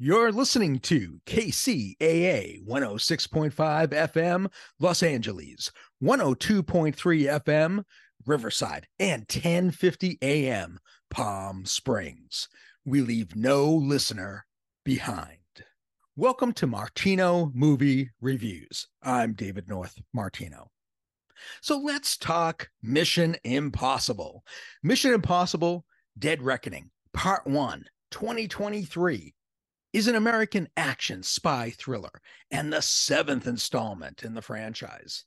You're listening to KCAA 106.5 FM, Los Angeles, 102.3 FM, Riverside, and 1050 AM, Palm Springs. We leave no listener behind. Welcome to Martino Movie Reviews. I'm David North Martino. So let's talk Mission Impossible. Mission Impossible Dead Reckoning, Part 1, 2023 is an American action spy thriller and the seventh installment in the franchise.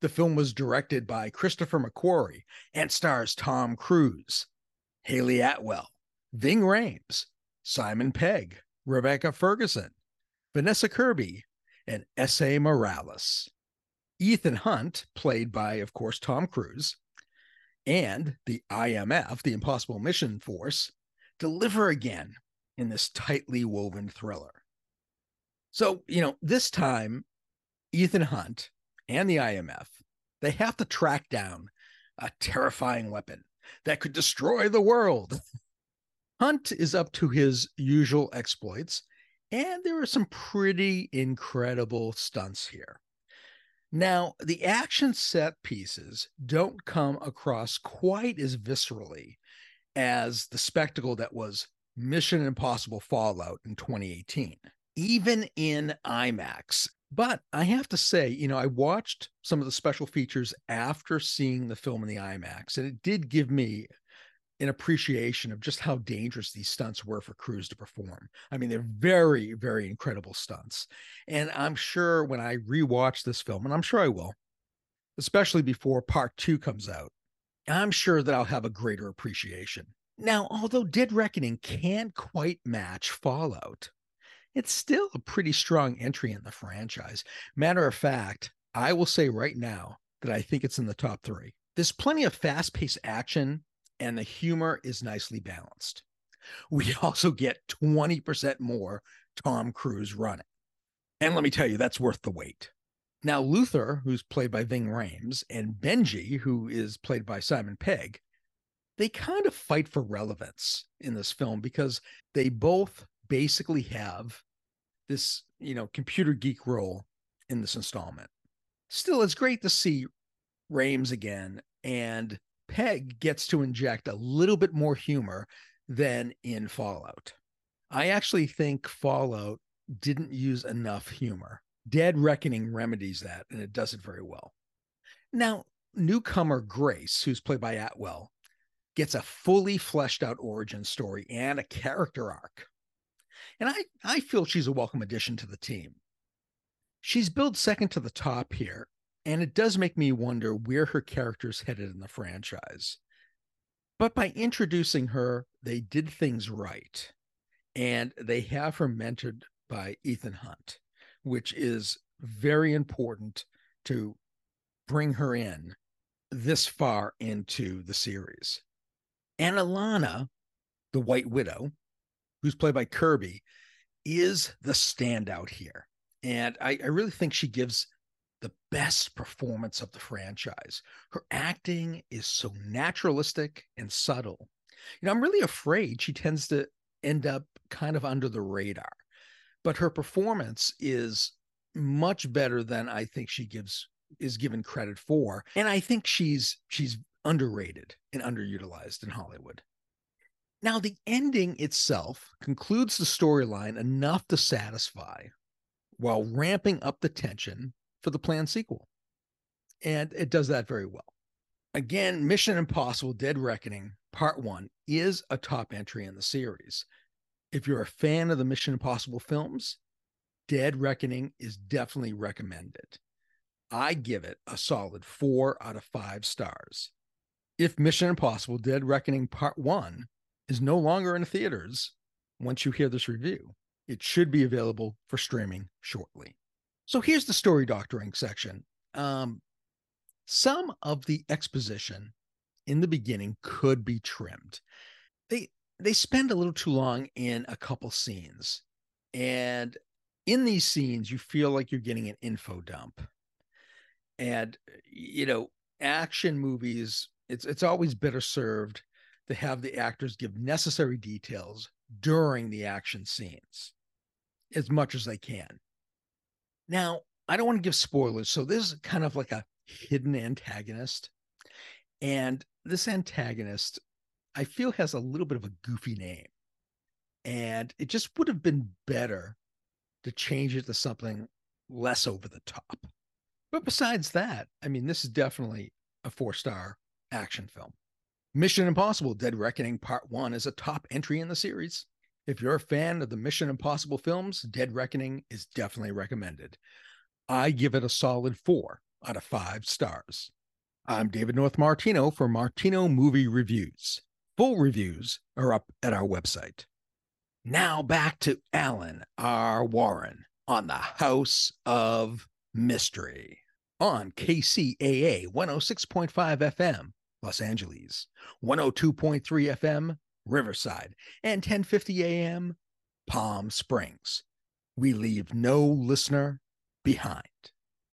The film was directed by Christopher McQuarrie and stars Tom Cruise, Hayley Atwell, Ving Rhames, Simon Pegg, Rebecca Ferguson, Vanessa Kirby, and Esai Morales. Ethan Hunt, played by, of course, Tom Cruise, and the IMF, the Impossible Mission Force, deliver again in this tightly woven thriller. So, you know, this time, Ethan Hunt and the IMF, they have to track down a terrifying weapon that could destroy the world. Hunt is up to his usual exploits, and there are some pretty incredible stunts here. Now, the action set pieces don't come across quite as viscerally as the spectacle that was Mission Impossible Fallout in 2018, even in IMAX. But I have to say, you know, I watched some of the special features after seeing the film in the IMAX, and it did give me an appreciation of just how dangerous these stunts were for Cruise to perform. I mean, they're very, very incredible stunts. And I'm sure when I rewatch this film, and I'm sure I will, especially before part two comes out, I'm sure that I'll have a greater appreciation now, although Dead Reckoning can't quite match Fallout, it's still a pretty strong entry in the franchise. Matter of fact, I will say right now that I think it's in the top three. There's plenty of fast paced action, and the humor is nicely balanced. We also get 20% more Tom Cruise running. And let me tell you, that's worth the wait. Now, Luther, who's played by Ving Rhames, and Benji, who is played by Simon Pegg, they kind of fight for relevance in this film because they both basically have this, you know, computer geek role in this installment. Still, it's great to see Rhames again, and Pegg gets to inject a little bit more humor than in Fallout. I actually think Fallout didn't use enough humor. Dead Reckoning remedies that, and it does it very well. Now, newcomer Grace, who's played by Atwell, gets a fully fleshed out origin story and a character arc. And I, I feel she's a welcome addition to the team. She's billed second to the top here, and it does make me wonder where her character's headed in the franchise. But by introducing her, they did things right. And they have her mentored by Ethan Hunt, which is very important to bring her in this far into the series. And Alanna, the White Widow, who's played by Kirby, is the standout here. And I, I really think she gives the best performance of the franchise. Her acting is so naturalistic and subtle. You know, I'm really afraid she tends to end up kind of under the radar, but her performance is much better than I think she gives is given credit for. And I think she's she's underrated and underutilized in Hollywood. Now, the ending itself concludes the storyline enough to satisfy while ramping up the tension for the planned sequel. And it does that very well. Again, Mission Impossible Dead Reckoning Part 1 is a top entry in the series. If you're a fan of the Mission Impossible films, Dead Reckoning is definitely recommended. I give it a solid four out of five stars if Mission Impossible Dead Reckoning Part 1 is no longer in theaters once you hear this review, it should be available for streaming shortly. So here's the story doctoring section. Um, some of the exposition in the beginning could be trimmed. They they spend a little too long in a couple scenes. And in these scenes, you feel like you're getting an info dump. And you know, action movies it's it's always better served to have the actors give necessary details during the action scenes. as much as they can. Now, I don't want to give spoilers. So this is kind of like a hidden antagonist. And this antagonist, I feel, has a little bit of a goofy name. And it just would have been better to change it to something less over the top. But besides that, I mean, this is definitely a four star action film. Mission Impossible Dead Reckoning Part 1 is a top entry in the series. If you're a fan of the Mission Impossible films, Dead Reckoning is definitely recommended. I give it a solid four out of five stars. I'm David North Martino for Martino Movie Reviews. Full reviews are up at our website. Now back to Alan R. Warren on the House of Mystery on KCAA 106.5 FM, Los Angeles, 102.3 FM, Riverside, and 1050 AM, Palm Springs. We leave no listener behind.